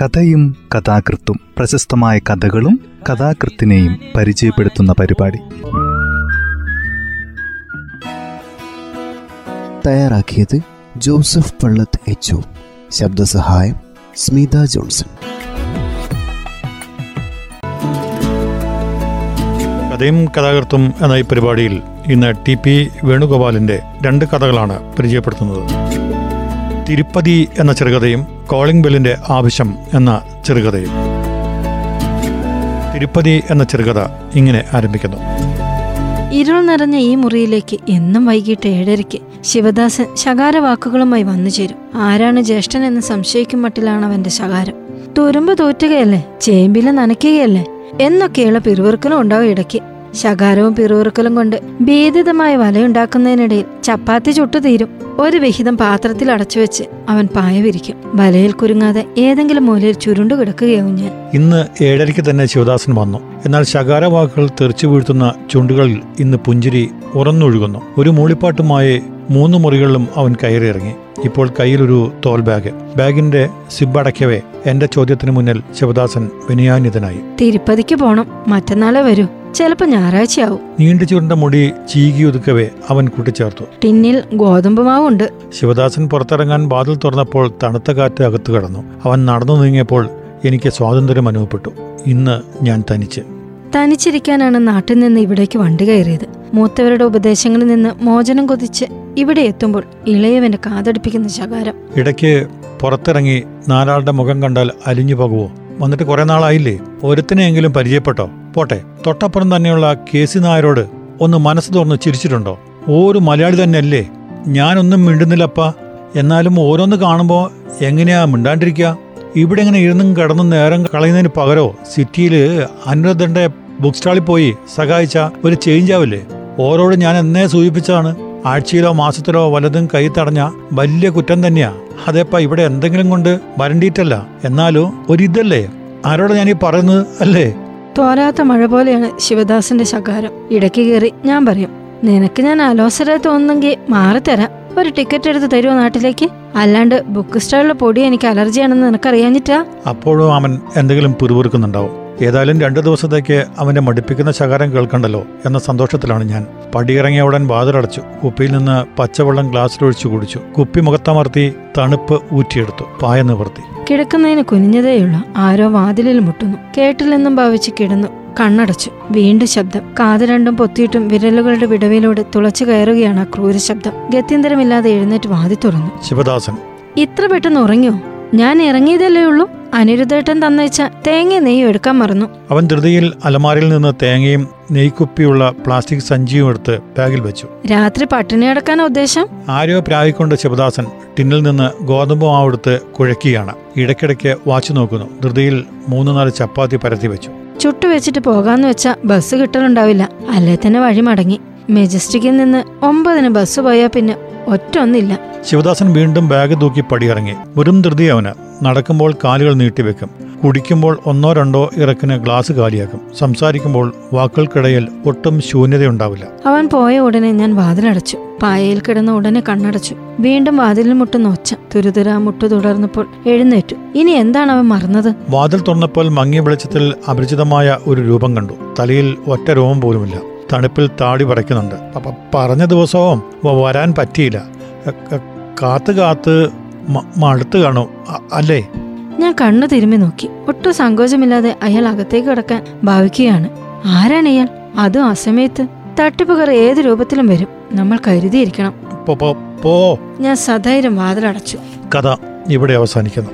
കഥയും കഥാകൃത്തും പ്രശസ്തമായ കഥകളും കഥാകൃത്തിനെയും പരിചയപ്പെടുത്തുന്ന പരിപാടി. തയ്യാറാക്കിയത് ജോസഫ് പള്ളത്ത് എച്ച് ശബ്ദസഹായം സ്മിത ജോൺസൺ. കഥയും കഥാകൃത്തും എന്ന ഈ പരിപാടിയിൽ ഇന്ന് ടി പി വേണുഗോപാലിന്റെ രണ്ട് കഥകളാണ് പരിചയപ്പെടുത്തുന്നത്. തിരുപ്പതി എന്ന ചെറുകഥയും കോളിംഗ് ബെല്ലിന്റെ ആവശ്യം എന്ന ചെറുകഥയും തിരുപ്പതി എന്ന ചെറുകഥ ഇങ്ങനെ ആരംഭിക്കുന്നു. ഇരുൾ നിറഞ്ഞ ഈ മുറിയിലേക്ക് എന്നും വൈകിട്ട് ഏഴരയ്ക്ക് ശിവദാസൻ ശകാര വാക്കുകളുമായി വന്നു ചേരും. ആരാണ് ജ്യേഷ്ഠൻ എന്ന് സംശയിക്കും മട്ടിലാണ് അവന്റെ ശകാരം. തുരുമ്പ് തോറ്റുകയല്ലേ? ചേമ്പില നനയ്ക്കുകയല്ലേ? എന്നൊക്കെയുള്ള പിറുവിറുക്കലും ഉണ്ടാവും ഇടയ്ക്ക്. ശകാരവും പിറുവിറുക്കലും കൊണ്ട് ഭീതിതമായ വലയുണ്ടാക്കുന്നതിനിടയിൽ ചപ്പാത്തി ചുട്ടു തീരും. ഒരു വിഹിതം പാത്രത്തിൽ അടച്ചു വെച്ച് അവൻ പായ വിരിക്കും. വലയിൽ കുരുങ്ങാതെ ഏതെങ്കിലും മൂലയിൽ ചുരുണ്ടു കിടക്കുകയാവും ഞാൻ. ഇന്ന് ഏഴരയ്ക്ക് തന്നെ ശിവദാസൻ വന്നു. എന്നാൽ ശകാര വാക്കുകൾ തെറിച്ചു വീഴ്ത്തുന്ന ചുണ്ടുകളിൽ ഇന്ന് പുഞ്ചിരി ഉറന്നൊഴുകുന്നു. ഒരു മൂളിപ്പാട്ടുമായി മൂന്ന് മുറികളിലും അവൻ കയറിയിറങ്ങി ഇപ്പോൾ കയ്യിലൊരു തോൽ ബാഗ്. ബാഗിന്റെ സിബ് അടയ്ക്കവേ എന്റെ ചോദ്യത്തിന് മുന്നിൽ ശിവദാസൻ വിനയാന്വിതനായി. തിരുപ്പതിക്ക് പോണം. മറ്റന്നാളെ വരൂ. ചിലപ്പോ ഞായറാഴ്ചയാവും. നീണ്ടു ചുരുണ്ട മുടി ചീകിയൊതുക്കവേ അവൻ കൂട്ടിച്ചേർത്തു. ടിന്നിൽ ഗോതമ്പ് മാവുണ്ട് ശിവദാസൻ പുറത്തിറങ്ങാൻ വാതിൽ തുറന്നപ്പോൾ തണുത്ത കാറ്റ് അകത്തു കടന്നു. അവൻ നടന്നു നീങ്ങിയപ്പോൾ എനിക്ക് സ്വാതന്ത്ര്യം അനുഭവപ്പെട്ടു. ഇന്ന് ഞാൻ തനിച്ച്. തനിച്ചിരിക്കാനാണ് നാട്ടിൽ നിന്ന് ഇവിടേക്ക് വണ്ടി കയറിയത്. മൂത്തവരുടെ ഉപദേശങ്ങളിൽ നിന്ന് മോചനം കൊതിച്ച് ഇവിടെ എത്തുമ്പോൾ ഇളയവന്റെ കാതടിപ്പിക്കുന്ന ശകാരം. ഇടയ്ക്ക് പുറത്തിറങ്ങി നാലാളുടെ മുഖം കണ്ടാൽ അലിഞ്ഞു പോകുമോ വന്നിട്ട് കുറെ നാളായില്ലേ? ഒരുത്തിനെയെങ്കിലും പരിചയപ്പെട്ടോ? പോട്ടെ തൊട്ടപ്പുറം തന്നെയുള്ള കെ സി നായരോട് ഒന്ന് മനസ്സ് തുറന്ന് ചിരിച്ചിട്ടുണ്ടോ? ഒരു മലയാളി തന്നെയല്ലേ? ഞാനൊന്നും മിണ്ടുന്നില്ലപ്പ. എന്നാലും ഓരോന്ന് കാണുമ്പോൾ എങ്ങനെയാ മിണ്ടാണ്ടിരിക്കുക ഇവിടെ ഇങ്ങനെ ഇരുന്നും കിടന്നും നേരം കളയുന്നതിന് പകരോ സിറ്റിയിൽ അനിരുദ്ധന്റെ ബുക്ക് സ്റ്റാളിൽ പോയി സഹായിച്ച ഒരു ചേഞ്ച് ആവില്ലേ? ഓരോട് ഞാൻ എന്നേ സൂചിപ്പിച്ചതാണ്. ആഴ്ചയിലോ മാസത്തിലോ വലതും കൈ തടഞ്ഞ വലിയ കുറ്റം തന്നെയാ. അതേപ്പ ഇവിടെ എന്തെങ്കിലും കൊണ്ട് വരണ്ടിയിട്ടല്ല. എന്നാലും ഒരിതല്ലേ? ആരോട് ഞാൻ ഈ പറയുന്നത് അല്ലേ? തോരാത്ത മഴ പോലെയാണ് ശിവദാസിന്റെ ശകാരം. ഇടയ്ക്ക് കയറി ഞാൻ പറയും നിനക്ക് ഞാൻ അലോസരായി തോന്നുന്നെങ്കിൽ മാറിത്തരാം ഒരു ടിക്കറ്റ് എടുത്ത് തരുമോ നാട്ടിലേക്ക്? അല്ലാണ്ട് ബുക്ക് സ്റ്റാളിലെ പൊടി എനിക്ക് അലർജിയാണെന്ന് നിനക്കറിയാഞ്ഞിട്ടാ? അപ്പോഴും അവൻ എന്തെങ്കിലും പിറുപിറുക്കുന്നുണ്ടാവും. ഏതായാലും രണ്ടു ദിവസത്തേക്ക് അവന്റെ മടുപ്പിക്കുന്ന ശകാരം കേൾക്കണ്ടല്ലോ എന്ന സന്തോഷത്തിലാണ് ഞാൻ. പടിയിറങ്ങിയ ഉടൻ വാതിലടച്ചു. കുപ്പിയിൽ നിന്ന് പച്ചവെള്ളം ഗ്ലാസ്സിലൊഴിച്ചു കുടിച്ചു. കുപ്പി മുഖത്തമർത്തി തണുപ്പ് ഊറ്റിയെടുത്തു. പായ നിവർത്തി. കിടക്കുന്നതിന് കുനിഞ്ഞതേയുള്ള ആരോ വാതിലിൽ മുട്ടുന്നു. കേട്ടില്ലെന്നും ഭാവിച്ച് കിടന്നു. കണ്ണടച്ചു. വീണ്ടും ശബ്ദം. കാത് രണ്ടും പൊത്തിയിട്ടും വിരലുകളുടെ വിടവിലൂടെ തുളച്ചു കയറുകയാണ് ആ ക്രൂര ശബ്ദം. ഗത്യന്തരമില്ലാതെ എഴുന്നേറ്റ് വാതി തുറന്നു. ശിവദാസൻ. ഇത്ര പെട്ടെന്ന് ഉറങ്ങിയോ? ഞാൻ ഇറങ്ങിയതല്ലേ ഉള്ളൂ. അനിരുദ്ധേട്ടൻ തന്നയച്ച തേങ്ങ നെയ്യും എടുക്കാൻ മറന്നു. അവൻ ധൃതിയിൽ അലമാരയിൽ നിന്ന് തേങ്ങയും നെയ്ക്കുപ്പിയുള്ള പ്ലാസ്റ്റിക് സഞ്ചിയും എടുത്ത് ബാഗിൽ വെച്ചു. രാത്രി പട്ടിണി അടക്കാൻ ഉദ്ദേശം? ആരോ പ്രായിക്കൊണ്ട് ശിവദാസൻ ടിന്നിൽ നിന്ന് ഗോതമ്പ് മാവെടുത്ത് കുഴക്കിയാണ് ഇടയ്ക്കിടയ്ക്ക് വാച്ച് നോക്കുന്നു. ധൃതിയിൽ മൂന്ന് നാല് ചപ്പാത്തി പരത്തി വെച്ചു. ചുട്ടു വെച്ചിട്ട് പോകാന്ന് വെച്ചാ ബസ് കിട്ടലുണ്ടാവില്ല. അല്ലേ തന്നെ വഴി മടങ്ങി. മെജസ്റ്റിക്കിൽ നിന്ന് ഒമ്പതിന് ബസ് പോയാൽ പിന്നെ ഒറ്റ ഒന്നില്ല ശിവദാസൻ വീണ്ടും ബാഗ് തൂക്കി പടിയിറങ്ങി. വെറും ധൃതി അവന്. നടക്കുമ്പോൾ കാലുകൾ നീട്ടിവെക്കും കുടിക്കുമ്പോൾ ഒന്നോ രണ്ടോ ഇറക്കിന് ഗ്ലാസ് കാലിയാക്കും. സംസാരിക്കുമ്പോൾ വാക്കുകൾക്കിടയിൽ ഒട്ടും ശൂന്യതയുണ്ടാവില്ല. അവൻ പോയ ഉടനെ ഞാൻ വാതിലടച്ചു. പായയിൽ കിടന്ന ഉടനെ കണ്ണടച്ചു. വീണ്ടും വാതിലിൽ മുട്ടുന്ന ഒച്ച. തുരുതുരാ മുട്ടു തുടർന്നപ്പോൾ എഴുന്നേറ്റു. ഇനി എന്താണ് അവൻ മറന്നത്? വാതിൽ തുറന്നപ്പോൾ മങ്ങിയ വെളിച്ചത്തിൽ അപരിചിതമായ ഒരു രൂപം കണ്ടു. തലയിൽ ഒറ്റ രോമം പോലുമില്ല. തണുപ്പിൽ താടി പറിക്കുന്നുണ്ട് അപ്പം പറഞ്ഞ ദിവസവും വരാൻ പറ്റിയില്ല. കാത്ത് കാത്ത് മടുത്ത് കാണും. അല്ലേ? ഞാൻ കണ്ണു തിരുമ്മി നോക്കി. ഒട്ടും സങ്കോചമില്ലാതെ അയാൾ അകത്തേക്ക് കിടക്കാൻ ഭാവിക്കുകയാണ്. ആരാണ് ഇയാൾ? അതും അസമയത്ത് തട്ടിപ്പുകാർ ഏത് രൂപത്തിലും വരും. നമ്മൾ കരുതിയിരിക്കണം. പോ. ഞാൻ സധൈര്യം വാതിലടച്ചു. കഥ ഇവിടെ അവസാനിക്കുന്നു.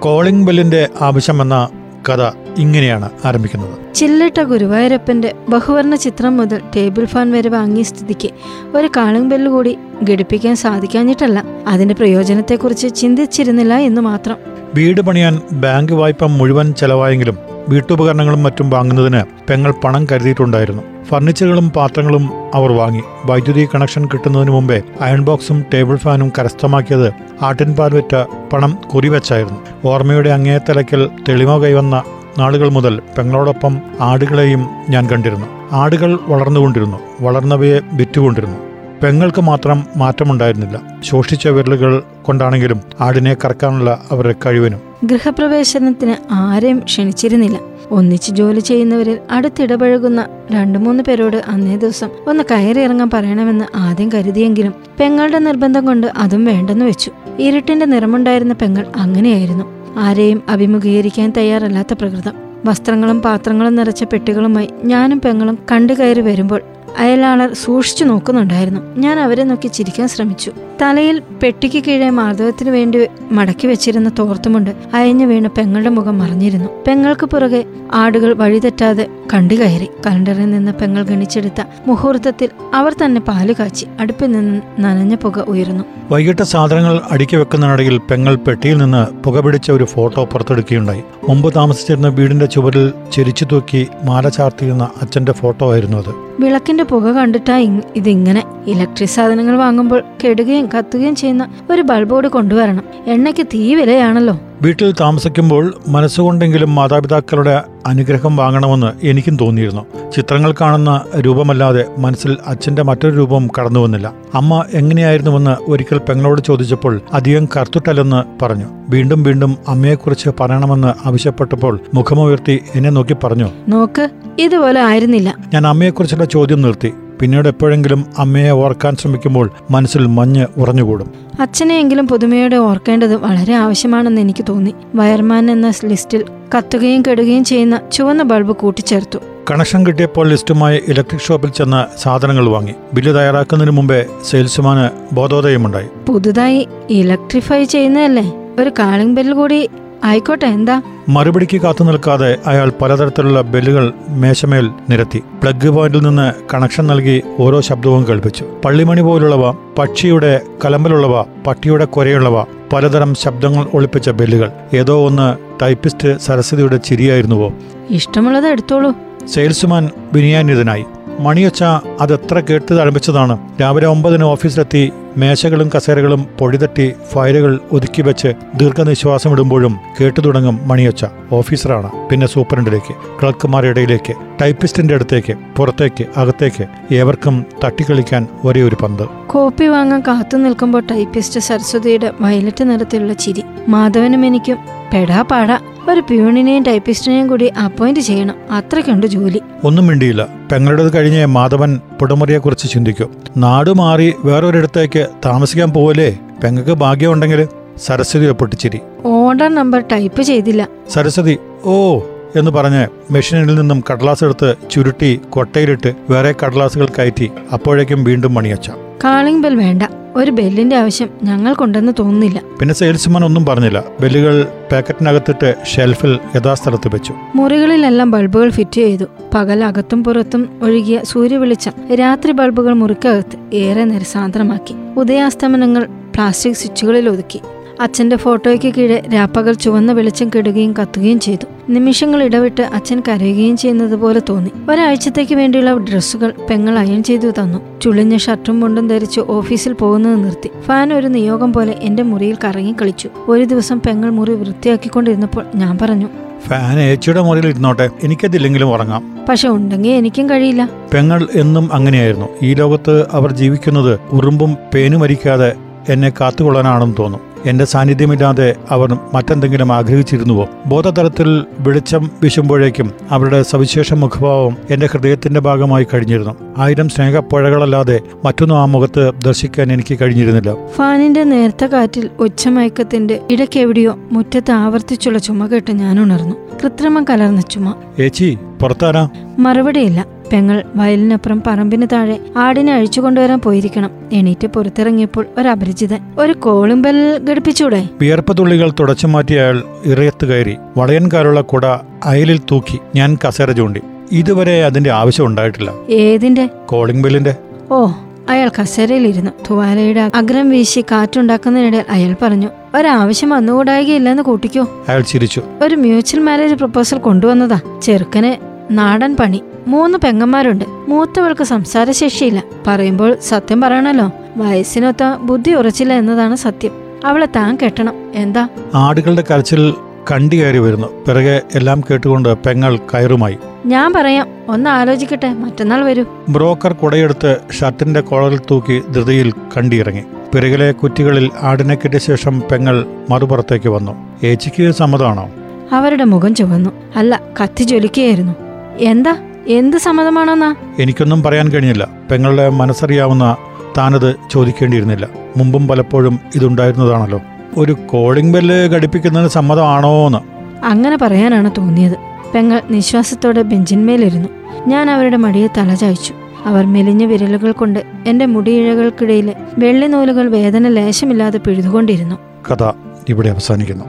കോളിംഗ് ബെല്ലിന്റെ ആവശ്യമെന്ന കഥ ഇങ്ങനെയാണ് ആരംഭിക്കുന്നത്. ചില്ലിട്ട ഗുരുവായൂരപ്പന്റെ ബഹുവർണ ചിത്രം മുതൽ ടേബിൾ ഫാൻ വരെ വാങ്ങിയ സ്ഥിതിക്ക് ഒരു കാളിംഗ് ബെല്ല് കൂടി ഘടിപ്പിക്കാൻ സാധിക്കാഞ്ഞിട്ടല്ല. അതിന്റെ പ്രയോജനത്തെക്കുറിച്ച് ചിന്തിച്ചിരുന്നില്ല എന്ന് മാത്രം. വീട് പണിയാൻ ബാങ്ക് വായ്പ മുഴുവൻ ചെലവായെങ്കിലും വീട്ടുപകരണങ്ങളും മറ്റും വാങ്ങുന്നതിന് പെങ്ങൾ പണം കരുതിയിട്ടുണ്ടായിരുന്നു. ഫർണിച്ചറുകളും പാത്രങ്ങളും അവർ വാങ്ങി. വൈദ്യുതി കണക്ഷൻ കിട്ടുന്നതിന് മുമ്പേ അയൺ ബോക്സും ടേബിൾ ഫാനും കരസ്ഥമാക്കിയത് ആട്ടിൻപാൽ വിറ്റ പണം കുറിവെച്ചായിരുന്നു. ഓർമ്മയുടെ അങ്ങേത്തലയ്ക്കൽ തെളിമ കൈവന്ന നാളുകൾ മുതൽ പെങ്ങളോടൊപ്പം ആടുകളെയും ഞാൻ കണ്ടിരുന്നു. ആടുകൾ വളർന്നുകൊണ്ടിരുന്നു വളർന്നവയെ വിറ്റുകൊണ്ടിരുന്നു. പെങ്ങൾക്ക് മാത്രം മാറ്റമുണ്ടായിരുന്നില്ല. ശോഷിച്ച വിരലുകൾ കൊണ്ടാണെങ്കിലും ആടിനെ കറക്കാനുള്ള അവരുടെ കഴിവിനും. ഗൃഹപ്രവേശനത്തിന് ആരെയും ക്ഷണിച്ചിരുന്നില്ല. ഒന്നിച്ച് ജോലി ചെയ്യുന്നവരിൽ അടുത്തിടപഴകുന്ന രണ്ടു മൂന്ന് പേരോട് അന്നേ ദിവസം ഒന്ന് കയറി ഇറങ്ങാൻ പറയണമെന്ന് ആദ്യം കരുതിയെങ്കിലും പെങ്ങളുടെ നിർബന്ധം കൊണ്ട് അതും വേണ്ടെന്ന് വെച്ചു. ഇരുട്ടിന്റെ നിറമുണ്ടായിരുന്ന പെങ്ങൾ അങ്ങനെയായിരുന്നു. ആരെയും അഭിമുഖീകരിക്കാൻ തയ്യാറല്ലാത്ത പ്രകൃതം. വസ്ത്രങ്ങളും പാത്രങ്ങളും നിറച്ച പെട്ടികളുമായി ഞാനും പെങ്ങളും കണ്ടു കയറി വരുമ്പോൾ അയലാളർ സൂക്ഷിച്ചു നോക്കുന്നുണ്ടായിരുന്നു. ഞാൻ അവരെ നോക്കി ചിരിക്കാൻ ശ്രമിച്ചു. തലയിൽ പെട്ടിക്ക് കീഴെ മാർദ്ദവത്തിന് വേണ്ടി മടക്കി വെച്ചിരുന്ന തോർത്തുമുണ്ട് അയഞ്ഞു വീണ് പെങ്ങളുടെ മുഖം മറിഞ്ഞിരുന്നു. പെങ്ങൾക്ക് പുറകെ ആടുകൾ വഴിതെറ്റാതെ കണ്ടു കയറി. കലണ്ടറിൽ നിന്ന് പെങ്ങൾ ഗണിച്ചെടുത്ത മുഹൂർത്തത്തിൽ അവർ തന്നെ പാൽ കാച്ചി അടുപ്പിൽ നിന്ന് നനഞ്ഞ പുക ഉയർന്നു. വൈകിട്ട് സാധനങ്ങൾ അടുക്കി വെക്കുന്നതിനിടയിൽ പെങ്ങൾ പെട്ടിയിൽ നിന്ന് പുക പിടിച്ച ഒരു ഫോട്ടോ പുറത്തെടുക്കുകയുണ്ടായി. മുമ്പ് താമസിച്ചിരുന്ന വീടിന്റെ ചുവരിൽ ചെരിച്ചു തൂക്കി മാല ചാർത്തിയിരുന്ന അച്ഛന്റെ ഫോട്ടോ ആയിരുന്നു അത്. വിളക്കിന്റെ പുക കണ്ടിട്ടാ ഇതിങ്ങനെ ഇലക്ട്രിക് സാധനങ്ങൾ വാങ്ങുമ്പോൾ കെടുകയും കത്തുകയും ചെയ്യുന്ന ഒരു ബൾബോട് കൊണ്ടുവരണം. എണ്ണയ്ക്ക് തീ വിലയാണല്ലോ. വീട്ടിൽ താമസിക്കുമ്പോൾ മനസ്സുകൊണ്ടെങ്കിലും മാതാപിതാക്കളുടെ അനുഗ്രഹം വാങ്ങണമെന്ന് എനിക്കും തോന്നിയിരുന്നു. ചിത്രങ്ങൾ കാണുന്ന രൂപമല്ലാതെ മനസ്സിൽ അച്ഛന്റെ മറ്റൊരു രൂപം കടന്നു വന്നില്ല. അമ്മ എങ്ങനെയായിരുന്നുവെന്ന് ഒരിക്കൽ പെങ്ങളോട് ചോദിച്ചപ്പോൾ അധികം കറുത്തിട്ടല്ലെന്ന് പറഞ്ഞു. വീണ്ടും വീണ്ടും അമ്മയെക്കുറിച്ച് പറയണമെന്ന് ആവശ്യപ്പെട്ടപ്പോൾ മുഖമുയർത്തി എന്നെ നോക്കി പറഞ്ഞു നോക്ക് ഇതുപോലെ ആയിരുന്നില്ല. ഞാൻ അമ്മയെക്കുറിച്ചുള്ള ചോദ്യം നിർത്തി. പിന്നീട് എപ്പോഴെങ്കിലും അമ്മയെ ഓർക്കാൻ ശ്രമിക്കുമ്പോൾ മനസ്സിൽ മഞ്ഞ് ഉറഞ്ഞുകൂടും. അച്ഛനെയെങ്കിലും പുതുമയോടെ ഓർക്കേണ്ടത് വളരെ ആവശ്യമാണെന്ന് എനിക്ക് തോന്നി. വയർമാൻ എന്ന ലിസ്റ്റിൽ കത്തുകയും കെടുകയും ചെയ്യുന്ന ചുവന്ന ബൾബ് കൂട്ടിച്ചേർത്തു. കണക്ഷൻ കിട്ടിയപ്പോൾ ലിസ്റ്റുമായി ഇലക്ട്രിക് ഷോപ്പിൽ ചെന്ന് സാധനങ്ങൾ വാങ്ങി. ബില്ല് തയ്യാറാക്കുന്നതിന് മുമ്പേ സെയിൽസ്മാന് ബോധോദയമുണ്ടായി. പുതുതായി ഇലക്ട്രിഫൈ ചെയ്യുന്നതല്ലേ? ഒരു കാളിംഗ് ബെല്ല് കൂടി ആയിക്കോട്ടെ എന്താ? മറുപടിക്ക് കാത്തു നിൽക്കാതെ അയാൾ പലതരത്തിലുള്ള ബെല്ലുകൾ മേശമേൽ നിരത്തി. പ്ലഗ് പോയിന്റിൽ നിന്ന് കണക്ഷൻ നൽകി ഓരോ ശബ്ദവും കേൾപ്പിച്ചു. പള്ളിമണി പോലുള്ളവ പക്ഷിയുടെ കലമ്പലുള്ളവ പട്ടിയുടെ കൊരയുള്ളവ പലതരം ശബ്ദങ്ങൾ ഒളിപ്പിച്ച ബെല്ലുകൾ. ഏതോ ഒന്ന് ടൈപ്പിസ്റ്റ് സരസ്വതിയുടെ ചിരിയായിരുന്നുവോ? ഇഷ്ടമുള്ളത് എടുത്തോളൂ. സെയിൽസ്മാൻ വിനിയാന്യതനായി മണിയൊച്ച അതെത്ര കേട്ട് തഴമ്പിച്ചതാണ്? രാവിലെ ഒമ്പതിന് ഓഫീസിലെത്തി മേശകളും കസേരകളും പൊടിതട്ടി ഫയലുകൾ ഒതുക്കി വെച്ച് ദീർഘനിശ്വാസമിടുമ്പോഴും കേട്ടു തുടങ്ങും മണിയൊച്ച ഓഫീസറാണ്. പിന്നെ സൂപ്രണ്ടിലേക്ക് ക്ലർക്കുമാരുടെ ഇടയിലേക്ക് ടൈപ്പിസ്റ്റിന്റെ അടുത്തേക്ക് പുറത്തേക്ക് അകത്തേക്ക് ഏവർക്കും തട്ടിക്കളിക്കാൻ ഒരേ ഒരു പന്ത്. കോപ്പി വാങ്ങാൻ കാത്തു നിൽക്കുമ്പോൾ ടൈപ്പിസ്റ്റ് സരസ്വതിയുടെ വയലറ്റ് നിറത്തിലുള്ള ചിരി. മാധവനും എനിക്കും പെടാ പാടാ. ഒരു പ്യൂണിനെയും ടൈപ്പിസ്റ്റിനെയും കൂടി അപ്പോയിന്റ് ചെയ്യണം. അത്രയ്ക്കുണ്ട് ജോലി. ഒന്നും മിണ്ടിയില്ല. പെങ്ങളുടേത് കഴിഞ്ഞ് മാധവൻ പുടമുറിയെക്കുറിച്ച് ചിന്തിക്കും. നാട് മാറി വേറൊരിടത്തേക്ക് താമസിക്കാൻ പോവല്ലേ? പെങ്ങൾക്ക് ഭാഗ്യമുണ്ടെങ്കിൽ സരസ്വതി പൊട്ടിച്ചിരി ഓർഡർ നമ്പർ ടൈപ്പ് ചെയ്തില്ല. സരസ്വതി ഓ എന്ന് പറഞ്ഞ് മെഷീനിൽ നിന്നും കടലാസ് എടുത്ത് ചുരുട്ടി കൊട്ടയിലിട്ട് വേറെ കടലാസുകൾ കയറ്റി അപ്പോഴേക്കും വീണ്ടും മണിയച്ച. കാളിംഗ് ബെൽ വേണ്ട. ഒരു ബെല്ലിന്റെ ആവശ്യം ഞങ്ങൾക്കുണ്ടെന്ന് തോന്നുന്നില്ല. പിന്നെ സെയിൽസ്മാൻ ഒന്നും പറഞ്ഞില്ല. ബെല്ലുകൾ പാക്കറ്റിനകത്തിട്ട് ഷെൽഫിൽ യഥാസ്ഥലത്ത് വെച്ചു. മുറികളിലെല്ലാം ബൾബുകൾ ഫിറ്റ് ചെയ്തു. പകൽ അകത്തും പുറത്തും ഒഴുകിയ സൂര്യവെളിച്ചം രാത്രി ബൾബുകൾ മുറിക്കകത്ത് ഏറെ നിരസാന്ദ്രമാക്കി ഉദയാസ്തമനങ്ങൾ പ്ലാസ്റ്റിക് സ്വിച്ചുകളിൽ ഒതുക്കി. അച്ഛന്റെ ഫോട്ടോയ്ക്ക് കീഴെ രാപ്പകൽ ചുവന്ന വെളിച്ചം കെടുകയും കത്തുകയും ചെയ്തു. നിമിഷങ്ങൾ ഇടവിട്ട് അച്ഛൻ കരയുകയും ചെയ്യുന്നത് പോലെ തോന്നി. ഒരാഴ്ചത്തേക്ക് വേണ്ടിയുള്ള ഡ്രസ്സുകൾ പെങ്ങൾ അയൺ ചെയ്തു തന്നു. ചുളിഞ്ഞ ഷർട്ടും മുണ്ടും ധരിച്ച് ഓഫീസിൽ പോകുന്നത് നിർത്തി. ഫാൻ ഒരു നിയോഗം പോലെ എന്റെ മുറിയിൽ കറങ്ങി കളിച്ചു. ഒരു ദിവസം പെങ്ങൾ മുറി വൃത്തിയാക്കിക്കൊണ്ടിരുന്നപ്പോൾ ഞാൻ പറഞ്ഞു ഫാൻ ഏച്ചിയുടെ മുറിയിൽ ഇരുന്നോട്ടെ എനിക്കതില്ലെങ്കിലും ഉറങ്ങാം. പക്ഷെ ഉണ്ടെങ്കിൽ എനിക്കും കഴിയില്ല. പെങ്ങൾ എന്നും അങ്ങനെയായിരുന്നു. ഈ ലോകത്ത് അവർ ജീവിക്കുന്നത് ഉറുമ്പും പേനുമരിക്കാതെ എന്നെ കാത്തുകൊള്ളാനാണെന്ന് തോന്നും. എന്റെ സാന്നിധ്യമില്ലാതെ അവർ മറ്റെന്തെങ്കിലും ആഗ്രഹിച്ചിരുന്നുവോ? ബോധതലത്തിൽ വെളിച്ചം വീശുമ്പോഴേക്കും അവരുടെ സവിശേഷ മുഖഭാവം എന്റെ ഹൃദയത്തിന്റെ ഭാഗമായി കഴിഞ്ഞിരുന്നു. ആയിരം സ്നേഹപ്പുഴകളല്ലാതെ മറ്റൊന്നും ആ മുഖത്ത് ദർശിക്കാൻ എനിക്ക് കഴിഞ്ഞിരുന്നില്ല. ഫാനിന്റെ നേർത്ത കാറ്റിൽ ഉച്ചമയക്കത്തിന്റെ ഇടയ്ക്കെവിടെയോ മുറ്റത്ത് ആവർത്തിച്ചുള്ള ചുമ കേട്ട് ഞാൻ ഉണർന്നു. കൃത്രിമം കലർന്ന ചുമ. ഏച്ചി പുറത്താരാ? മറുപടിയില്ല. പെങ്ങൾ വയലിനപ്പുറം പറമ്പിന് താഴെ ആടിനെ അഴിച്ചു കൊണ്ടുവരാൻ പോയിരിക്കണം. എണീറ്റ് പുറത്തിറങ്ങിയപ്പോൾ ഒരു അപരിചിതൻ ഒരു കോളിംഗ് ബെൽ ഘടിപ്പിച്ചൂടെ? വിയർപ്പ് തുള്ളികൾ തുടച്ചു മാറ്റിയ അയാൾ ഇറയത്ത് കയറി. വളയൻകാരുള്ള കുട അയലിൽ തൂക്കി ഞാൻ കസേര ചൂണ്ടി. ഇതുവരെ അതിന്റെ ആവശ്യം ഉണ്ടായിട്ടില്ല. ഏതിന്റെ? കോളിംഗ് ബെല്ലിന്റെ. ഓ അയാൾ കസേരയിലിരുന്നു. തുവാലയുടെ അഗ്രം വീശി കാറ്റുണ്ടാക്കുന്നതിനിടയിൽ അയാൾ പറഞ്ഞു ഒരാവശ്യം വന്നുകൂടായികയില്ലെന്ന് കൂട്ടിക്കോ. അയാൾ ചിരിച്ചു. ഒരു മ്യൂച്വൽ മാരേജ് പ്രപ്പോസൽ കൊണ്ടുവന്നതാ. ചെറുക്കന് നാടൻ പണി. മൂന്ന് പെങ്ങന്മാരുണ്ട്. മൂത്തവൾക്ക് സംസാരശേഷിയില്ല. പറയുമ്പോൾ സത്യം പറയണല്ലോ. വയസ്സിനൊത്ത ബുദ്ധി ഉറച്ചില്ല എന്നതാണ് സത്യം. അവളെ താൻ കെട്ടണം. എന്താ? ആടുകളുടെ കരച്ചിൽ കണ്ടി കയറി വരുന്നു. പിറകെ എല്ലാം കേട്ടുകൊണ്ട് പെങ്ങൾ കയറുമായി. ഞാൻ പറയാം. ഒന്ന് ആലോചിക്കട്ടെ. മറ്റന്നാൾ വരൂ. ബ്രോക്കർ കുടയെടുത്ത് ഷർട്ടിന്റെ കോളറിൽ തൂക്കി ധൃതിയിൽ കണ്ടിയിറങ്ങി പിറകിലെ കുറ്റികളിൽ ആടിനെ കെട്ടിയ ശേഷം പെങ്ങൾ മറുപുറത്തേക്ക് വന്നു. ഏച്ചിക്ക് സമ്മതമാണോ? അവരുടെ മുഖം ചുവന്നു. അല്ല കത്തി ജ്വലിക്കുകയായിരുന്നു. എന്താ? എന്ത് സമ്മതമാണെന്നാ? എനിക്കൊന്നും പറയാൻ കഴിഞ്ഞില്ല. പെങ്ങളുടെ മനസ്സറിയാവുന്ന താനത് ചോദിക്കേണ്ടിയിരുന്നില്ല. മുമ്പും പലപ്പോഴും ഇതുണ്ടായിരുന്നതാണല്ലോ. ഒരു കോളിംഗ് ബെല്ല് ഘടിപ്പിക്കുന്നതിന് സമ്മതമാണോ എന്ന് അങ്ങനെ പറയാനാണ് തോന്നിയത്. പെങ്ങൾ നിശ്വാസത്തോടെ ബെഞ്ചിന്മേലിരുന്നു. ഞാൻ അവരുടെ മടിയെ തലചായ്ച്ചു. അവർ മെലിഞ്ഞ വിരലുകൾ കൊണ്ട് എന്റെ മുടിയിഴകൾക്കിടയിലെ വെള്ളി നൂലുകൾ വേദന ലേശമില്ലാതെ പിഴുതുകൊണ്ടിരുന്നു. കഥ ഇവിടെ അവസാനിക്കുന്നു.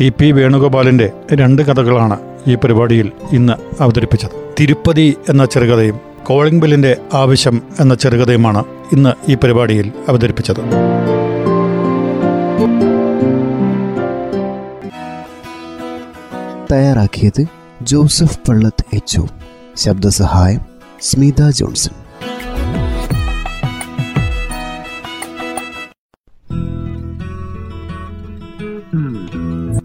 ടി പി വേണുഗോപാലിന്റെ രണ്ട് കഥകളാണ് ഈ പരിപാടിയിൽ ഇന്ന് അവതരിപ്പിച്ചത്. തിരുപ്പതി എന്ന ചെറുകഥയും കോളിംഗ് ബില്ലിന്റെ ആവശ്യം എന്ന ചെറുകഥയുമാണ് ഇന്ന് ഈ പരിപാടിയിൽ അവതരിപ്പിച്ചത്. തയ്യാറാക്കിയത് ജോസഫ് പള്ളത്ത് എച്ച് ശബ്ദസഹായം സ്മിത ജോൺസൺ.